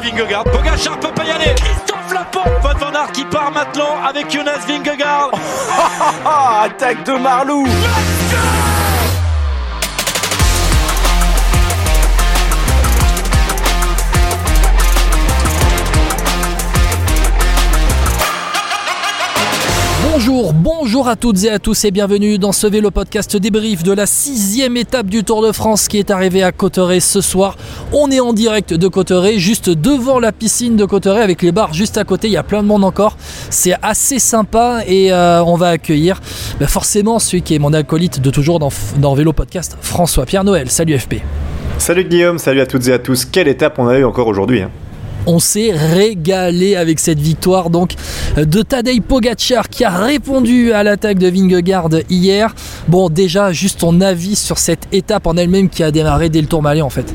Vingegaard. Pogacar peut pas y aller. Christophe Lapont. Van Van Aert qui part maintenant avec Jonas Vingegaard. Attaque de Marlou. Bonjour, bonjour à toutes et à tous et bienvenue dans ce vélo podcast débrief de la sixième étape du Tour de France qui est arrivée à Cotteret ce soir. On est en direct de Cotteret, juste devant la piscine de Cotteret avec les bars juste à côté. Il y a plein de monde encore. C'est assez sympa et euh, on va accueillir bah, forcément celui qui est mon acolyte de toujours dans, dans Vélo Podcast, François Pierre Noël. Salut FP. Salut Guillaume, salut à toutes et à tous. Quelle étape on a eu encore aujourd'hui hein on s'est régalé avec cette victoire donc de Tadej Pogacar qui a répondu à l'attaque de Vingegaard hier. Bon, déjà juste ton avis sur cette étape en elle-même qui a démarré dès le Tourmalet en fait.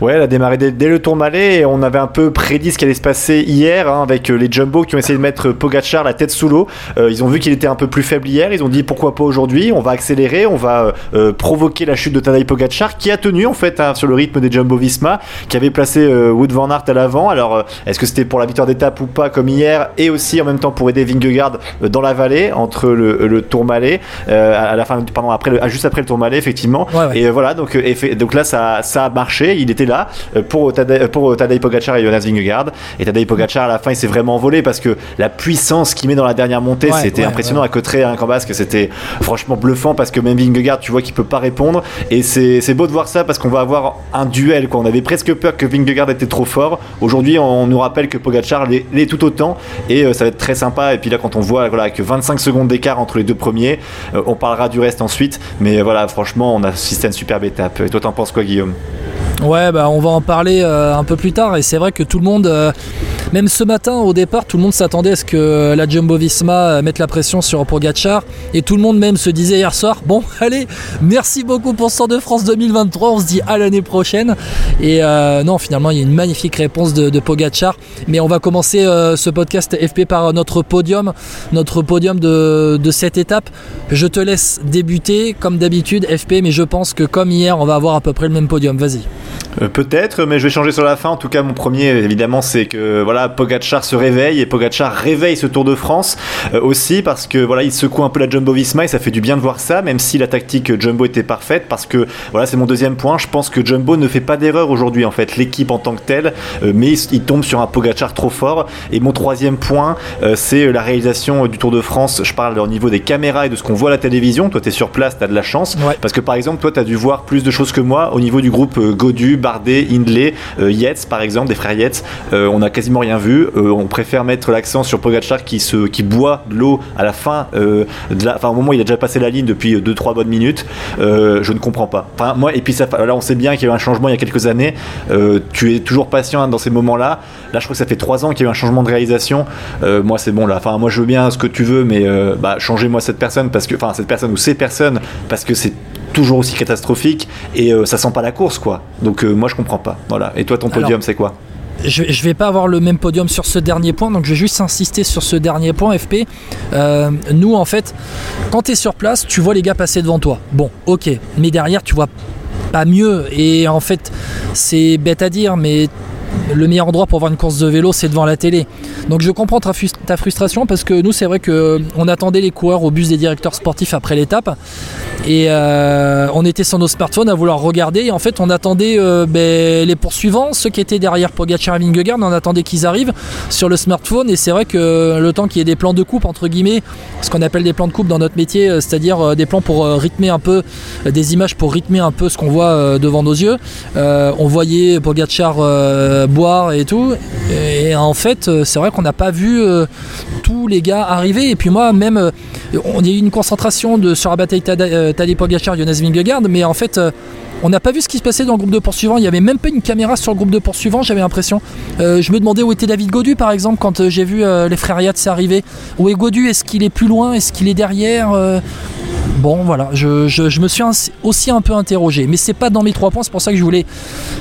Ouais, elle a démarré dès, dès le Tourmalet et on avait un peu prédit ce qui allait se passer hier hein, avec euh, les Jumbo qui ont essayé de mettre Pogachar la tête sous l'eau. Euh, ils ont vu qu'il était un peu plus faible hier. Ils ont dit pourquoi pas aujourd'hui? On va accélérer, on va euh, provoquer la chute de Tadej Pogachar qui a tenu en fait hein, sur le rythme des Jumbo Visma, qui avait placé euh, Wood Van Aert à l'avant. Alors euh, est-ce que c'était pour la victoire d'étape ou pas comme hier et aussi en même temps pour aider Vingegaard euh, dans la vallée entre le, le Tourmalet à la fin, pardon après le, juste après le Tourmalet effectivement. Ouais, ouais. Et euh, voilà donc donc là ça ça a marché. Il était là euh, pour Tadej, pour Tadej Pogacar et Jonas Vingegaard. Et Tadej Pogacar à la fin il s'est vraiment envolé parce que la puissance qu'il met dans la dernière montée Ouais, c'était ouais, impressionnant ouais. à Cotteret hein, Cambasque c'était franchement bluffant parce que même Vingegaard tu vois qu'il peut pas répondre. Et c'est c'est beau de voir ça parce qu'on va avoir un duel quoi. On avait presque peur que Vingegaard était trop fort. Aujourd'hui on nous rappelle que Pogacar l'est tout autant. Et euh, ça va être très sympa. Et puis là quand on voit voilà que 25 secondes d'écart entre les deux premiers euh, on parlera du reste ensuite. Mais euh, voilà franchement on a assisté à une superbe étape. Et toi t'en penses quoi Guillaume? Ouais, bah on va en parler euh, un peu plus tard. Et c'est vrai que tout le monde, euh, même ce matin au départ, tout le monde s'attendait à ce que la Jumbo Visma euh, mette la pression sur Pogacar. Et tout le monde même se disait hier soir Bon, allez, merci beaucoup pour Tour de France 2023. On se dit à l'année prochaine. Et euh, non, finalement, il y a une magnifique réponse de, de Pogacar. Mais on va commencer euh, ce podcast FP par notre podium, notre podium de cette étape. Je te laisse débuter comme d'habitude, FP, mais je pense que comme hier, on va avoir à peu près le même podium. Vas-y. Euh, Peut-être, mais je vais changer sur la fin. En tout cas, mon premier, évidemment, c'est que voilà, Pogacar se réveille et Pogacar réveille ce Tour de France euh, aussi parce que voilà, il secoue un peu la Jumbo-Visma et ça fait du bien de voir ça, même si la tactique Jumbo était parfaite. Parce que voilà, c'est mon deuxième point. Je pense que Jumbo ne fait pas d'erreur aujourd'hui en fait, l'équipe en tant que telle, euh, mais il, il tombe sur un Pogacar trop fort. Et mon troisième point, c'est la réalisation du Tour de France. Je parle au niveau des caméras et de ce qu'on voit à la télévision. Toi, tu es sur place, tu as de la chance. Ouais. Parce que par exemple, toi, tu as dû voir plus de choses que moi au niveau du groupe euh, Godu, Bardet, Hindley, euh, Yates, par exemple, des frères Yates. Euh, on n'a quasiment rien vu. Euh, on préfère mettre l'accent sur Pogacar qui, qui boit de l'eau à la fin, de la, enfin, au moment où il a déjà passé la ligne depuis 2-3 bonnes minutes. Je ne comprends pas. Enfin, moi, et puis ça, là, on sait bien qu'il y a eu un changement il y a quelques années. Tu es toujours patient dans ces moments-là. Là, je crois que ça fait 3 ans qu'il y a eu un changement de réalisation. Moi, c'est bon là. Enfin, moi, je veux bien ce que tu veux, mais bah, changez-moi cette personne parce que, enfin, cette personne ou ces personnes parce que c'est toujours aussi catastrophique et euh, ça sent pas la course quoi. Donc euh, moi je comprends pas. Voilà. Et toi ton podium c'est quoi? Je, je vais pas avoir le même podium sur ce dernier point, donc je vais juste insister sur ce dernier point, FP. Euh, nous, en fait, quand tu es sur place, tu vois les gars passer devant toi. Bon, ok, mais derrière, tu vois pas mieux. Et en fait, c'est bête à dire, mais le meilleur endroit pour voir une course de vélo, c'est devant la télé. Donc je comprends ta, frus- ta frustration parce que nous, c'est vrai que on attendait les coureurs au bus des directeurs sportifs après l'étape et euh, on était sur nos smartphones à vouloir regarder. Et en fait, on attendait euh, ben, les poursuivants, ceux qui étaient derrière Pogacar et Vingegaard, on attendait qu'ils arrivent sur le smartphone. Et c'est vrai que le temps qu'il y ait des plans de coupe entre guillemets, ce qu'on appelle des plans de coupe dans notre métier, euh, c'est-à-dire euh, des plans pour euh, rythmer un peu, euh, des images pour rythmer un peu ce qu'on voit euh, devant nos yeux. Euh, on voyait Pogacar euh, boire et tout. Et en fait, euh, c'est vrai qu'on n'a pas vu euh, tous les gars arriver. Et puis moi, même, on y a eu une concentration de, sur la bataille Tadej Pogacar, Jonas Vingegaard, mais en fait. on n'a pas vu ce qui se passait dans le groupe de poursuivants. Il n'y avait même pas une caméra sur le groupe de poursuivants, j'avais l'impression. Je me demandais où était David Godu, par exemple, quand j'ai vu les frères Yates arriver. Où est Godu? Est-ce qu'il est plus loin? Est-ce qu'il est derrière? Bon, voilà, je, je, me suis aussi un peu interrogé, mais c'est pas dans mes trois points, c'est pour ça que je voulais,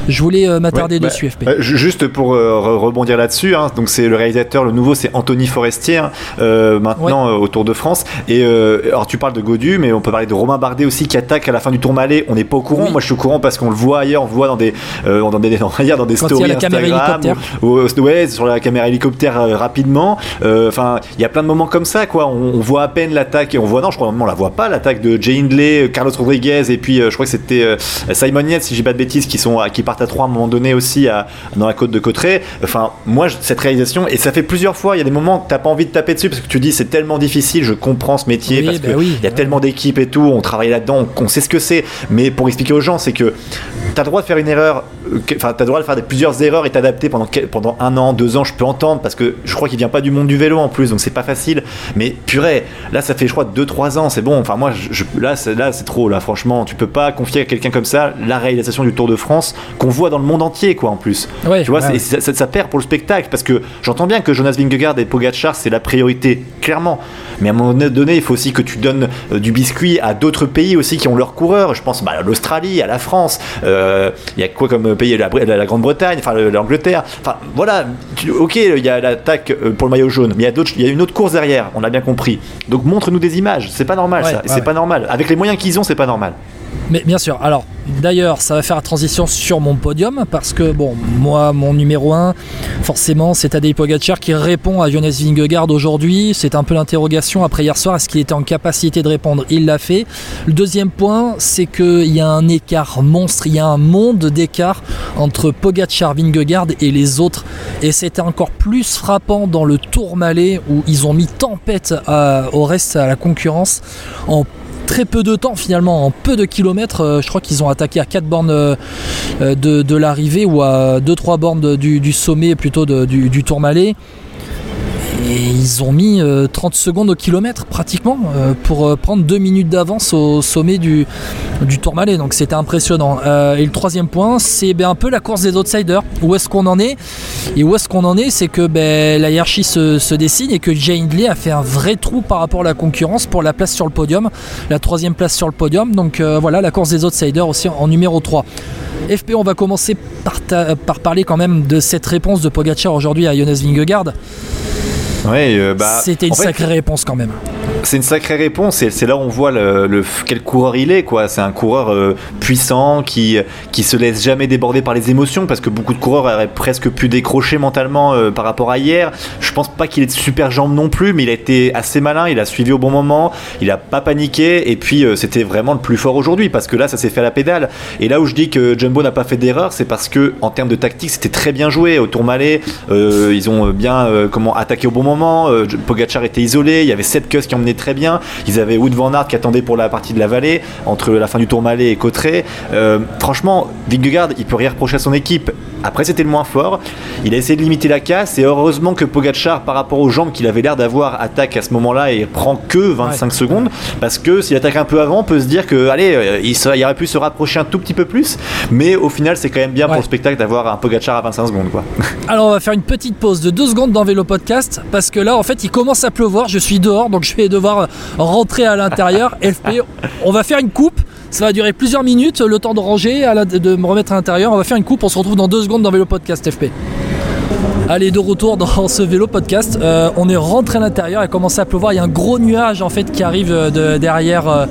je voulais euh, m'attarder dessus, bah, FP. Bah, juste pour euh, rebondir là-dessus, hein, donc c'est le réalisateur, le nouveau, c'est Anthony Forestier, hein, euh, maintenant au Tour de France. Et alors tu parles de Godu, mais on peut parler de Romain Bardet aussi qui attaque à la fin du Tour Malais. On n'est pas au courant. Moi, je suis au courant parce qu'on le voit ailleurs, on le voit dans des, dans des, dans, dans des stories la Instagram, ou, ouais, sur la caméra hélicoptère rapidement. Enfin, il y a plein de moments comme ça, quoi. On, on voit à peine l'attaque et on voit non, je crois on la voit pas l'attaque de Jay Hindley, euh, Carlos Rodriguez et puis euh, je crois que c'était euh, Simon Yates si j'ai pas de bêtises qui sont qui partent à trois à un moment donné aussi à, dans la côte de Cotteret. Enfin moi cette réalisation et ça fait plusieurs fois il y a des moments que t'as pas envie de taper dessus parce que tu dis c'est tellement difficile je comprends ce métier parce bah qu'il y a tellement d'équipes et tout on travaille là-dedans on, sait ce que c'est mais pour expliquer aux gens c'est que t'as le droit de faire une erreur enfin t'as le droit de faire plusieurs erreurs et t'adapter pendant pendant un an deux ans je peux entendre parce que je crois qu'il vient pas du monde du vélo en plus donc c'est pas facile. Mais purée là ça fait je crois deux trois ans c'est bon. Enfin moi je, là là c'est trop là franchement. Tu peux pas confier à quelqu'un comme ça la réalisation du Tour de France qu'on voit dans le monde entier quoi en plus. Tu vois Ça, perd pour le spectacle parce que j'entends bien que Jonas Vingegaard et Pogacar c'est la priorité clairement. Mais à un moment donné il faut aussi que tu donnes euh, du biscuit à d'autres pays aussi qui ont leurs coureurs. Je pense bah, à l'Australie à la France euh, il y a quoi comme pays la, la, Grande-Bretagne enfin l'Angleterre. Enfin voilà ok il y a l'attaque euh, pour le maillot jaune mais il y a y une autre course derrière on a bien compris. Donc montre-nous des images c'est pas normal ça c'est pas normal. Avec les moyens qu'ils ont c'est pas normal mais bien sûr, alors d'ailleurs ça va faire la transition sur mon podium parce que bon, moi mon numéro 1, forcément c'est Tadej Pogacar qui répond à Jonas Vingegaard aujourd'hui. C'est un peu l'interrogation après hier soir, est-ce qu'il était en capacité de répondre? Il l'a fait. Le deuxième point, c'est qu'il y a un écart monstre, il y a un monde d'écart entre Pogacar, Vingegaard et les autres. Et c'était encore plus frappant dans le Tour Malais où ils ont mis tempête au reste à la concurrence en très peu de temps finalement, en peu de kilomètres. Euh, je crois qu'ils ont attaqué à 4 bornes euh, de, l'arrivée ou à 2-3 bornes du, sommet plutôt du, du. Et ils ont mis 30 euh, secondes au kilomètre pratiquement euh, pour euh, prendre 2 minutes d'avance au sommet du, du Tourmalet. Donc c'était impressionnant. et le troisième point, c'est ben, un peu la course des outsiders. Où est-ce qu'on en est? Et où est-ce qu'on en est? C'est que ben, la hiérarchie se, dessine et que Jay Hindley a fait un vrai trou par rapport à la concurrence pour la place sur le podium. La troisième place sur le podium. Donc voilà la course des outsiders aussi en, numéro 3. FP, on va commencer par, par, parler quand même de cette réponse de Pogacar aujourd'hui à Jonas Vingegaard. Euh, bah, C'était une sacrée réponse quand même. C'est une sacrée réponse et c'est là où on voit le, quel coureur il est. quoi. C'est un coureur euh, puissant qui, qui se laisse jamais déborder par les émotions parce que beaucoup de coureurs auraient presque pu décrocher mentalement euh, par rapport à hier. Je pense pas qu'il ait de super jambes non plus, mais il a été assez malin. Il a suivi au bon moment. Il a pas paniqué et puis c'était vraiment le plus fort aujourd'hui parce que là ça s'est fait à la pédale. Et là où je dis que Jumbo n'a pas fait d'erreur, c'est parce que en termes de tactique c'était très bien joué au Tourmalet. ils ont bien comment attaqué au bon moment. Euh, Pogachar était isolé, il y avait 7 queues qui emmenaient très bien. Ils avaient Wood Van Aert qui attendait pour la partie de la vallée, entre la fin du Tourmalet et Cotteret. Euh, franchement, Vingegaard, il peut rien reprocher à son équipe. Après, c'était le moins fort. Il a essayé de limiter la casse et heureusement que Pogachar, par rapport aux jambes qu'il avait l'air d'avoir, attaque à ce moment-là et prend que 25 secondes. Parce que s'il attaque un peu avant, on peut se dire que, allez, euh, il, il, aurait pu se rapprocher un tout petit peu plus. Mais au final, c'est quand même bien pour le spectacle d'avoir un Pogachar à 25 secondes. Quoi. Alors, on va faire une petite pause de 2 secondes dans Vélo Podcast parce que là, en fait, il commence à pleuvoir. Je suis dehors, donc je vais devoir rentrer à l'intérieur. FP, on va faire une coupe. Ça va durer plusieurs minutes, le temps de ranger, de me remettre à l'intérieur. On va faire une coupe, on se retrouve dans deux secondes dans Vélo Podcast FP. Allez, de retour dans ce vélo podcast. Euh, on est rentré à l'intérieur, il commencé à pleuvoir. Il y a un gros nuage en fait qui arrive de, derrière euh,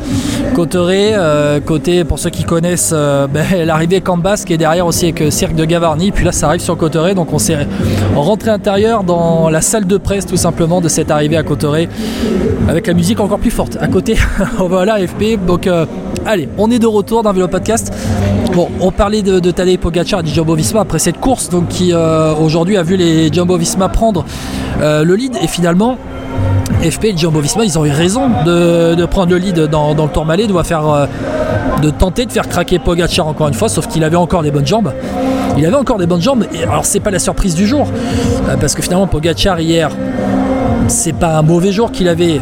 Cotteret. Euh, côté, pour ceux qui connaissent, ben, l'arrivée Cambas qui est derrière aussi avec Cirque de Gavarnie. Puis là, ça arrive sur Cotteret. Donc on s'est rentré à l'intérieur dans la salle de presse tout simplement de cette arrivée à Cotteret avec la musique encore plus forte. À côté, voilà FP. Donc allez, on est de retour dans Vélo Podcast. Bon, on parlait de, de Tadej Pogacar et après cette course, donc qui aujourd'hui a vu les Jumbo Visma prendre euh, le lead et finalement FP et Jumbo Visma ils ont eu raison de, prendre le lead dans, le Tour Malais, de, faire, euh, de tenter de faire craquer Pogacar encore une fois, sauf qu'il avait encore des bonnes jambes. Il avait encore des bonnes jambes, et alors c'est pas la surprise du jour, euh, parce que finalement Pogacar hier, c'est pas un mauvais jour qu'il avait.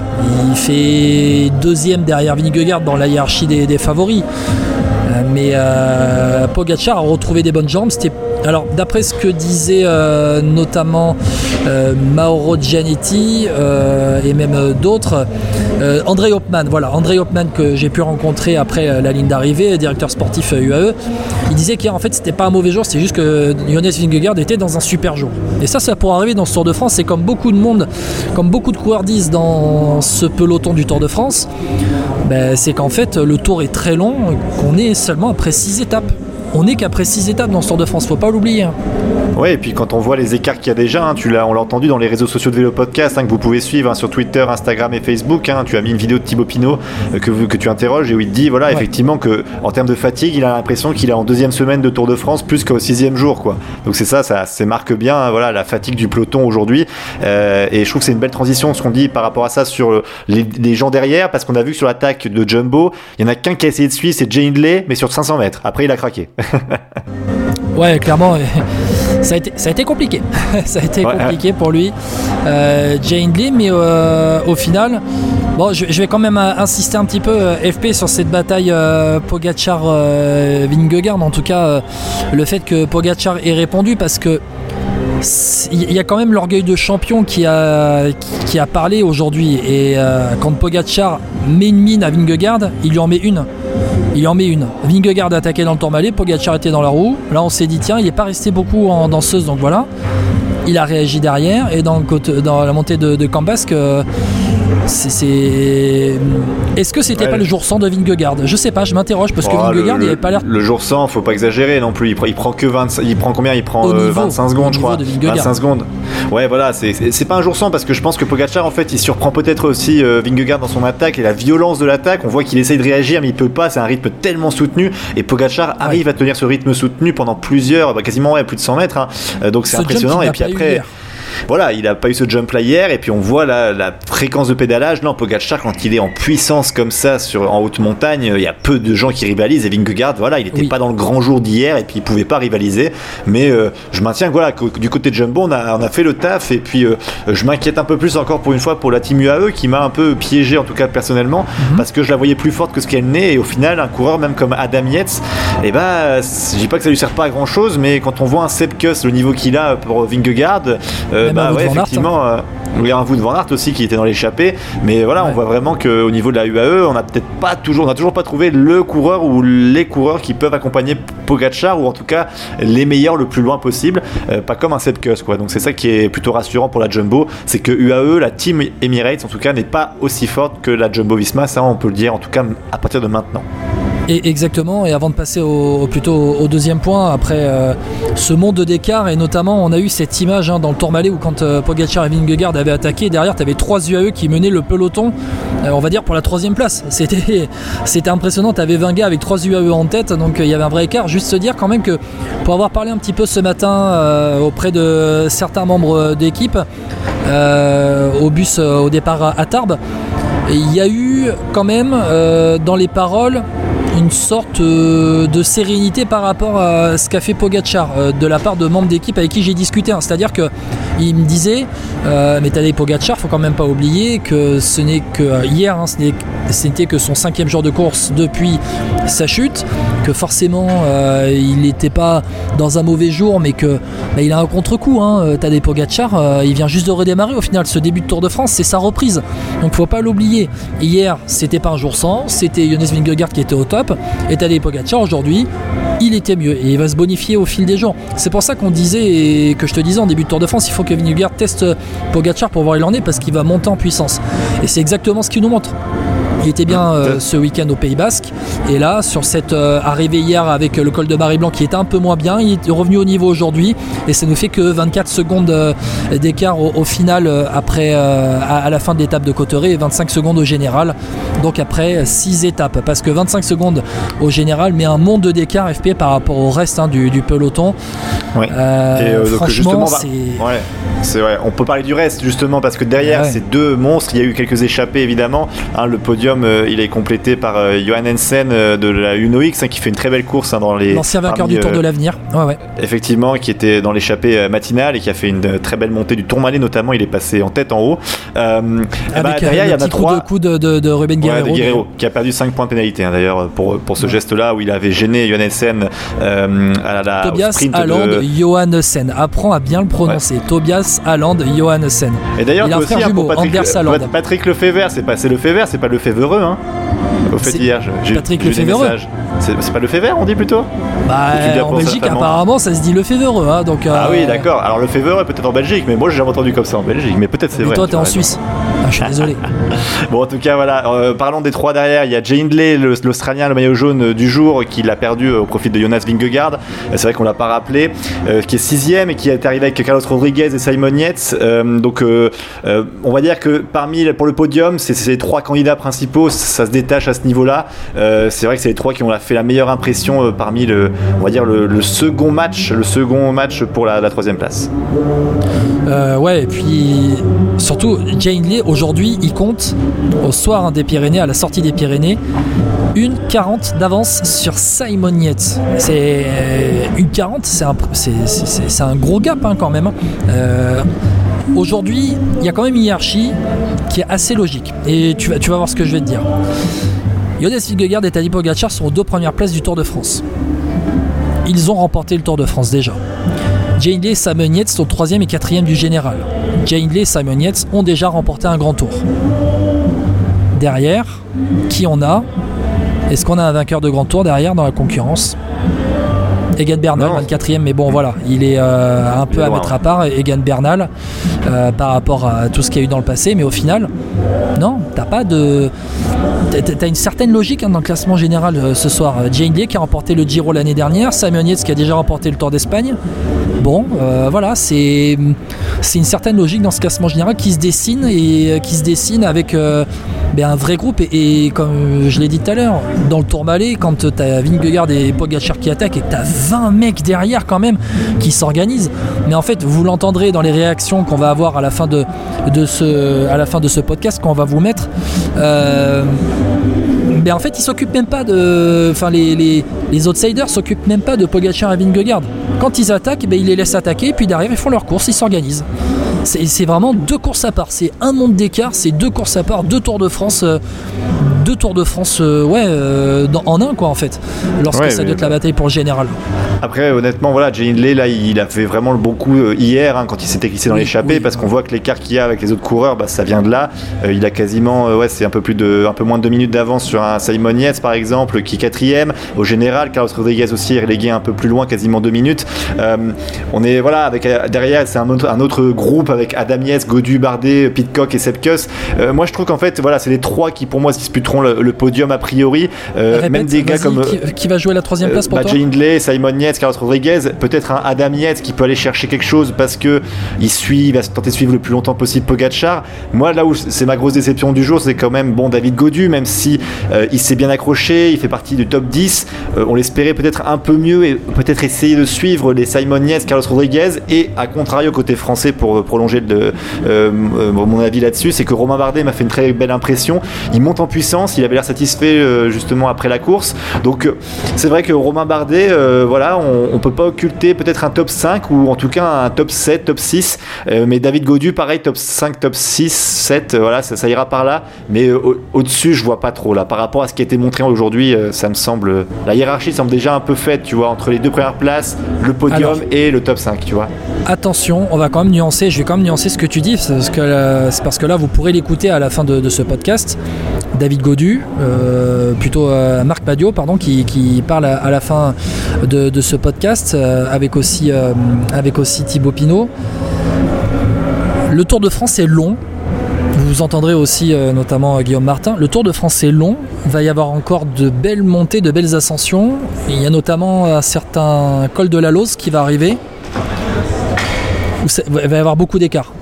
Il fait deuxième derrière Vingegaard dans la hiérarchie des, favoris. mais Pogacar a retrouvé des bonnes jambes. C'était alors, d'après ce que disait euh, notamment Mauro Gianetti et même d'autres. André Hopman, voilà, André Hopman que j'ai pu rencontrer après la ligne d'arrivée, directeur sportif UAE, il disait qu'en fait c'était pas un mauvais jour, c'est juste que Jonas Vingegaard était dans un super jour. Et ça, ça pourrait arriver dans ce Tour de France, c'est comme beaucoup de monde, comme beaucoup de coureurs disent dans ce peloton du Tour de France, ben, c'est qu'en fait le tour est très long, qu'on est seulement après 6 étapes. On n'est qu'après 6 étapes dans ce Tour de France, faut pas l'oublier. Hein. Oui, et puis quand on voit les écarts qu'il y a déjà, hein, tu l'as, on l'a entendu dans les réseaux sociaux de Vélo Podcast, hein, que vous pouvez suivre sur Twitter, Instagram et Facebook. tu as mis une vidéo de Thibaut Pinot euh, que, que tu interroges et où il te dit, voilà, effectivement, que en termes de fatigue, il a l'impression qu'il est en deuxième semaine de Tour de France plus qu'au sixième jour, quoi. Donc c'est ça, ça, marque bien, voilà, la fatigue du peloton aujourd'hui. Euh, et je trouve que c'est une belle transition ce qu'on dit par rapport à ça sur les, les gens derrière, parce qu'on a vu que sur l'attaque de Jumbo, il y en a qu'un qui a essayé de suivre, c'est Jay Hindley, mais sur 500 mètres. Après, il a craqué. ouais, clairement, ça a été, ça a été compliqué. ça a été compliqué pour lui, euh, Jay Hindley, mais euh, au final, bon, je, vais quand même insister un petit peu, euh, FP, sur cette bataille euh, Pogachar-Vingegaard. en tout cas, le fait que Pogachar ait répondu, parce que il y a quand même l'orgueil de champion qui a, qui a parlé aujourd'hui. Et quand Pogachar met une mine à Vingegaard, il lui en met une il en met une. Vingegaard a attaqué dans le tourmalet, Pogacar était dans la roue. Là, on s'est dit, tiens, il n'est pas resté beaucoup en danseuse, donc voilà. Il a réagi derrière et dans, la montée de, de Cambasque, c'est. Est-ce que c'était pas le jour 100 de Vingegaard? Je sais pas, je m'interroge parce que oh, Vingegaard il avait pas l'air. Le jour 100, faut pas exagérer non plus. Il prend, que 20, il prend combien? Il prend 25 euh, secondes, je crois. 25 secondes. Ouais, voilà, c'est pas un jour 100 parce que je pense que Pogacar en fait il surprend peut-être aussi euh, Vingegaard dans son attaque et la violence de l'attaque. On voit qu'il essaye de réagir mais il peut pas. C'est un rythme tellement soutenu et Pogacar arrive à tenir ce rythme soutenu pendant plusieurs, bah, quasiment plus de 100 mètres. Hein. Euh, donc c'est impressionnant. Et puis après voilà, il a pas eu ce jump là hier, et puis on voit la, la fréquence de pédalage. Non, Pogacar, quand il est en puissance comme ça sur, en haute montagne, il y a peu de gens qui rivalisent. Et Vingegaard, voilà, il n'était pas dans le grand jour d'hier, et puis il pouvait pas rivaliser. Mais euh, je maintiens, voilà, que, du côté de Jumbo, on a, on a fait le taf, et puis euh, je m'inquiète un peu plus encore pour une fois pour la team UAE, qui m'a un peu piégé, en tout cas personnellement, mhm. parce que je la voyais plus forte que ce qu'elle n'est, et au final, un coureur même comme Adam Yates, et eh ben, je dis pas que ça lui sert pas à grand chose, mais quand on voit un Sepkus, le niveau qu'il a pour Vingegaard, euh, euh, bah ouais, effectivement. Hein. Euh, il y a un Wout van Aert aussi qui était dans l'échappée, mais voilà, on voit vraiment qu'au niveau de la UAE, on a peut-être pas toujours, on a toujours pas trouvé le coureur ou les coureurs qui peuvent accompagner Pogacar ou en tout cas les meilleurs le plus loin possible, euh, pas comme un Sepkus quoi. Donc c'est ça qui est plutôt rassurant pour la Jumbo, c'est que UAE, la team Emirates en tout cas, n'est pas aussi forte que la Jumbo Visma, ça on peut le dire en tout cas à partir de maintenant. Et exactement, et avant de passer au, plutôt au deuxième point, après euh, ce monde d'écart, et notamment on a eu cette image hein, dans le Tourmalet où quand euh, Pogacar et Vingegaard avaient attaqué, derrière tu avais trois UAE qui menaient le peloton, euh, on va dire pour la troisième place. C'était, impressionnant, tu avais 20 gars avec trois UAE en tête, donc il y avait un vrai écart. Juste se dire quand même que pour avoir parlé un petit peu ce matin auprès de certains membres d'équipe, au bus au départ à Tarbes, il y a eu quand même dans les paroles une sorte euh, de sérénité par rapport à ce qu'a fait Pogachar euh, de la part de membres d'équipe avec qui j'ai discuté. Hein. C'est-à-dire que il me disait, euh, mais Tadej Pogacar, faut quand même pas oublier que ce n'est que hier, hein, ce n'était que son cinquième jour de course depuis sa chute, que forcément il n'était pas dans un mauvais jour, mais que bah, il a un contre-coup. Hein, Tadej Pogacar, il vient juste de redémarrer au final. Ce début de Tour de France, c'est sa reprise, donc faut pas l'oublier. Hier, c'était pas un jour sans, c'était Jonas Vingegaard qui était au top. Et Tadej Pogacar aujourd'hui, il était mieux et il va se bonifier au fil des jours. C'est pour ça qu'on disait et que je te disais en début de Tour de France, il faut que Vingegaard teste Pogacar pour voir où il en est parce qu'il va monter en puissance. Et c'est exactement ce qu'il nous montre. Il était bien euh, ce week-end au Pays Basque. Et là, sur cette euh, arrivée hier avec le col de Marie-Blanc qui était un peu moins bien, il est revenu au niveau aujourd'hui. Et ça nous fait que 24 secondes euh, d'écart au, final après, à, la fin de l'étape de Cotteret et 25 secondes au général. Donc après 6 étapes. Parce que 25 secondes au général met un monde d'écart FP par rapport au reste hein, du, peloton. Ouais. franchement, c'est. c'est vrai. On peut parler du reste justement parce que derrière ces deux monstres, il y a eu quelques échappées évidemment. Hein, le podium euh, il est complété par euh, Johan Hansen euh, de la Uno X hein, qui fait une très belle course dans les. L'ancien vainqueur du Tour de l'avenir. Effectivement, qui était dans l'échappée matinale et qui a fait une très belle montée du Tourmalet notamment. Il est passé en tête en haut. Euh, bah, derrière, il y a trois. Coup de, de, de, Ruben Guerrero, qui a perdu 5 points de pénalité hein, d'ailleurs pour, pour ce geste-là où il avait gêné Johannessen euh, à la Tobias sprint Haaland de... Johannessen. Apprends à bien le prononcer. Tobias Haaland Johannessen. Et d'ailleurs, aussi un jumeau, Patrick, Le, Patrick Lefebvre, c'est pas c'est Lefebvre, c'est pas Lefebvre, hein. Au fait hier, j'ai Patrick Lefebvre. C'est pas Lefebvre, on dit plutôt Bah en Belgique apparemment ça se dit Lefebvre, hein, donc. Ah oui, euh, d'accord. Alors Lefebvre peut-être en Belgique, mais moi j'ai jamais entendu comme ça en Belgique, mais peut-être c'est vrai. Toi t'es en Suisse. Ah, je suis désolé. bon, en tout cas, voilà. Euh, parlons des trois derrière. Il y a Jay Hindley, l'Australien, le maillot jaune euh, du jour, qui l'a perdu au profit de Jonas Vingegaard. C'est vrai qu'on l'a pas rappelé. qui est sixième et qui est arrivé avec Carlos Rodriguez et Simon Yates. donc, on va dire que parmi pour le podium, c'est ces trois candidats principaux. Ça se détache à ce niveau-là. c'est vrai que c'est les trois qui ont fait la meilleure impression parmi le, on va dire le, second match, le second match pour la, troisième place. ouais, et puis surtout Jay Hindley aujourd'hui, il compte au soir des Pyrénées, à la sortie des Pyrénées, une 40 d'avance sur Simon Yates. C'est euh, une 40, c'est un, gros gap hein, quand même. Hein. Euh, aujourd'hui, il y a quand même une hiérarchie qui est assez logique. Et tu vas, voir ce que je vais te dire. Jonas Vingegaard et Tadej Pogacar sont aux deux premières places du Tour de France. Ils ont remporté le Tour de France déjà. Hindley et Simon Yates sont troisième et quatrième du général. Jay Hindley et Simon Yates ont déjà remporté un grand tour. Derrière, qui on a? Est-ce qu'on a un vainqueur de grand tour derrière dans la concurrence? Egan Bernal, 24e, mais bon voilà, il est euh, un peu à mettre à part, Egan Bernal, euh, par rapport à tout ce qu'il y a eu dans le passé, mais au final, non, t'as pas de. T'as une certaine logique hein, dans le classement général euh, ce soir. Jane Day qui a remporté le Giro l'année dernière, Simon Yates qui a déjà remporté le Tour d'Espagne. Bon, voilà, c'est une certaine logique dans ce classement général qui se dessine et qui se dessine avec un vrai groupe. Et, comme je l'ai dit tout à l'heure, dans le Tourmalet, quand t'as Vingegaard et Pogacar qui attaquent et que t'as 20 mecs derrière quand même qui s'organisent. Mais en fait, vous l'entendrez dans les réactions qu'on va avoir à la fin de, de, ce, à la fin de ce podcast qu'on va vous mettre. Euh, ben en fait, ils s'occupent même pas de. Enfin, les, les, les outsiders s'occupent même pas de Pogacar et Vingegaard. Quand ils attaquent, ben, ils les laissent attaquer, puis derrière, ils font leur course, ils s'organisent. C'est vraiment deux courses à part. C'est un monde d'écart, c'est deux courses à part, deux Tours de France. Euh, deux Tours de France euh, ouais, euh, en un, quoi, en fait, lorsque ça doit être la bataille pour le général. Après, honnêtement, voilà, Jay Hindley, là, il a fait vraiment le bon coup hier hein, quand il s'était glissé dans l'échappée, parce qu'on voit que l'écart qu'il y a avec les autres coureurs, bah, ça vient de là. il a quasiment, ouais, c'est un peu plus de, un peu moins de deux minutes d'avance sur un Simon Yates, par exemple, qui est quatrième. Au général, Carlos Rodriguez aussi est relégué un peu plus loin, quasiment deux minutes. on est, voilà, avec derrière, c'est un autre, un autre groupe avec Adam Yates, Godu, Bardet, Pitcock et Sepkus. moi, je trouve qu'en fait, voilà, c'est les trois qui, pour moi, se disputeront le, podium a priori. Euh, même des gars comme. Qui, va jouer la troisième place pour bah, toi Hindley, Simon Yates, Carlos Rodriguez, peut-être un Adam Yates qui peut aller chercher quelque chose parce que il suit, il va tenter de suivre le plus longtemps possible Pogachar. Moi, là où c'est ma grosse déception du jour, c'est quand même bon David Godu, même si euh, il s'est bien accroché, il fait partie du top 10. Euh, on l'espérait peut-être un peu mieux et peut-être essayer de suivre les Simon Yates, Carlos Rodriguez et à contrario côté français pour prolonger de, mon avis là-dessus, c'est que Romain Bardet m'a fait une très belle impression. Il monte en puissance, il avait l'air satisfait euh, justement après la course. Donc euh, c'est vrai que Romain Bardet, euh, voilà, on, peut pas occulter peut-être un top 5 ou en tout cas un top 7, top 6. mais David Godu, pareil, top 5, top 6, 7, voilà, ça, ira par là. Mais au-dessus, je vois pas trop là. Par rapport à ce qui a été montré aujourd'hui, ça me semble. La hiérarchie semble déjà un peu faite, tu vois, entre les deux premières places, le podium et le top 5, tu vois. Attention, on va quand même nuancer, je vais quand même nuancer ce que tu dis, parce que, c'est parce que là, vous pourrez l'écouter à la fin de, de ce podcast. David Godu, euh, plutôt euh, Marc Padio, pardon, qui, parle à, la fin de, ce podcast, euh, avec, aussi, avec aussi Thibaut Pinot. Le Tour de France est long. Vous entendrez aussi notamment Guillaume Martin. Le Tour de France est long. Il va y avoir encore de belles montées, de belles ascensions. Il y a notamment un certain col de la Lose qui va arriver. Il va y avoir beaucoup d'écart.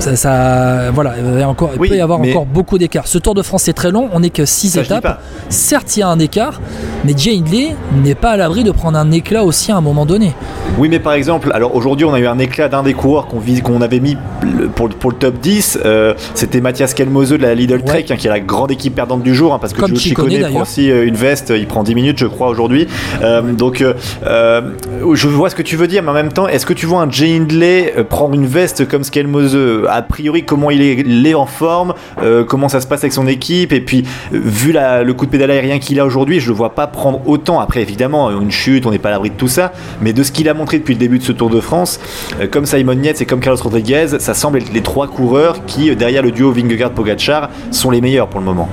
Ça, voilà, il, peut y avoir encore beaucoup d'écart. Ce Tour de France est très long, on n'est que 6 étapes. Certes, il y a un écart, mais Jay Hindley n'est pas à l'abri de prendre un éclat aussi à un moment donné. Oui, mais par exemple, alors aujourd'hui, on a eu un éclat d'un des coureurs qu'on qu'on avait mis pour, pour, le top 10. Euh, c'était Mathias Kelmose de la Lidl Trek, hein, qui est la grande équipe perdante du jour, hein, parce que Comme Joe Chicone prend aussi euh, une veste, il prend 10 minutes, je crois, aujourd'hui. Euh, donc, euh, je vois ce que tu veux dire, mais en même temps, est-ce que tu vois un Jay Hindley prendre une veste comme Skelmose A priori, comment il est, il est en forme, comment ça se passe avec son équipe, et puis, vu la, le coup de pédale aérien qu'il a aujourd'hui, je le vois pas prendre autant. Après, évidemment, une chute, on n'est pas à l'abri de tout ça, mais de ce qu'il a depuis le début de ce Tour de France, comme Simon Yates et comme Carlos Rodriguez, ça semble être les trois coureurs qui, derrière le duo Vingegaard-Pogacar, sont les meilleurs pour le moment.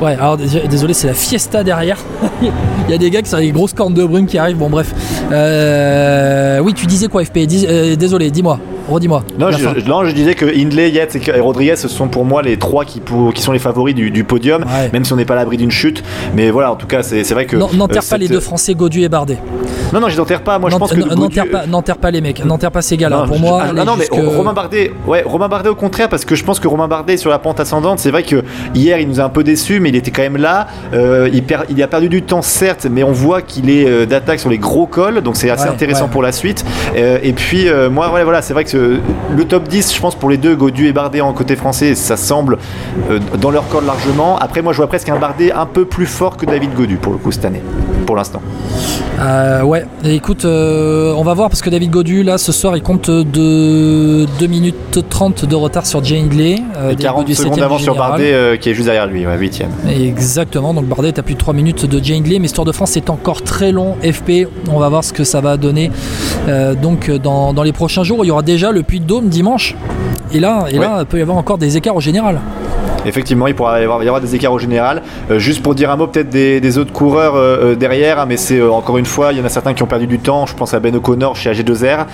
Ouais, alors désolé, c'est la fiesta derrière. Il y a des gars qui sont des grosses cornes de brume qui arrivent. Bon, bref. Euh, oui, tu disais quoi, FP euh, Désolé, dis-moi. Redis-moi. Non, je, disais que Hindley, Yates et Rodriguez, ce sont pour moi les trois qui, qui sont les favoris du, podium, même si on n'est pas à l'abri d'une chute. Mais voilà, en tout cas, c'est vrai que. N'enterre euh, pas les deux Français, Godu et Bardet. Non, non, je n'enterre pas. Moi, je pense que. N'enterre pas, pas, les mecs, n'enterre pas ces gars-là. Pour moi. Ah, non, mais Romain Bardet, ouais, Romain Bardet au contraire, parce que je pense que Romain Bardet sur la pente ascendante, c'est vrai que hier, il nous a un peu déçus, mais il était quand même là. Euh, il, perd, il a perdu du temps, certes, mais on voit qu'il est euh, d'attaque sur les gros cols, donc c'est assez intéressant pour la suite. et puis, moi, voilà, c'est vrai que le top 10, je pense, pour les deux, Godu et Bardet en côté français, ça semble euh, dans leur corps largement. Après, moi, je vois presque un Bardet un peu plus fort que David Godu, pour le coup, cette année, pour l'instant. Euh, ouais, écoute, euh, on va voir parce que David Godu, là, ce soir, il compte de 2 minutes 30 de retard sur Jane Hindley. et 40 secondes d'avance sur Bardet, qui est juste derrière lui, ouais, 8 Exactement, donc Bardet est à plus de 3 minutes de Jane Hindley, mais ce Tour de France est encore très long. FP, on va voir ce que ça va donner. donc, dans, dans, les prochains jours, il y aura déjà le Puy de Dôme dimanche. Et là, et là, il peut y avoir encore des écarts au général. Effectivement, il pourra y avoir, y des écarts au général. Euh, juste pour dire un mot peut-être des, autres coureurs euh, euh, derrière, hein, mais c'est encore une fois, il y en a certains qui ont perdu du temps. Je pense à Ben O'Connor chez AG2R,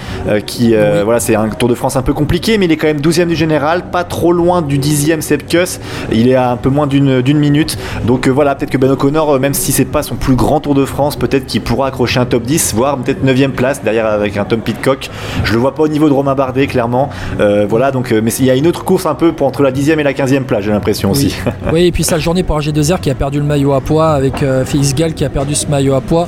qui voilà, c'est un Tour de France un peu compliqué, mais il est quand même 12e du général, pas trop loin du 10e Sepkus. Il est à un peu moins d'une minute. Donc voilà, peut-être que Ben O'Connor, même si c'est pas son plus grand Tour de France, peut-être qu'il pourra accrocher un top 10, voire peut-être 9e place derrière avec un Tom Pitcock. Je le vois pas au niveau de Romain Bardet, clairement. voilà, donc, mais il y a une autre course un peu pour entre la 10e et la 15e place, j'ai oui, et puis sale journée pour AG2R qui a perdu le maillot à poids avec euh, Félix Gall qui a perdu ce maillot à poids.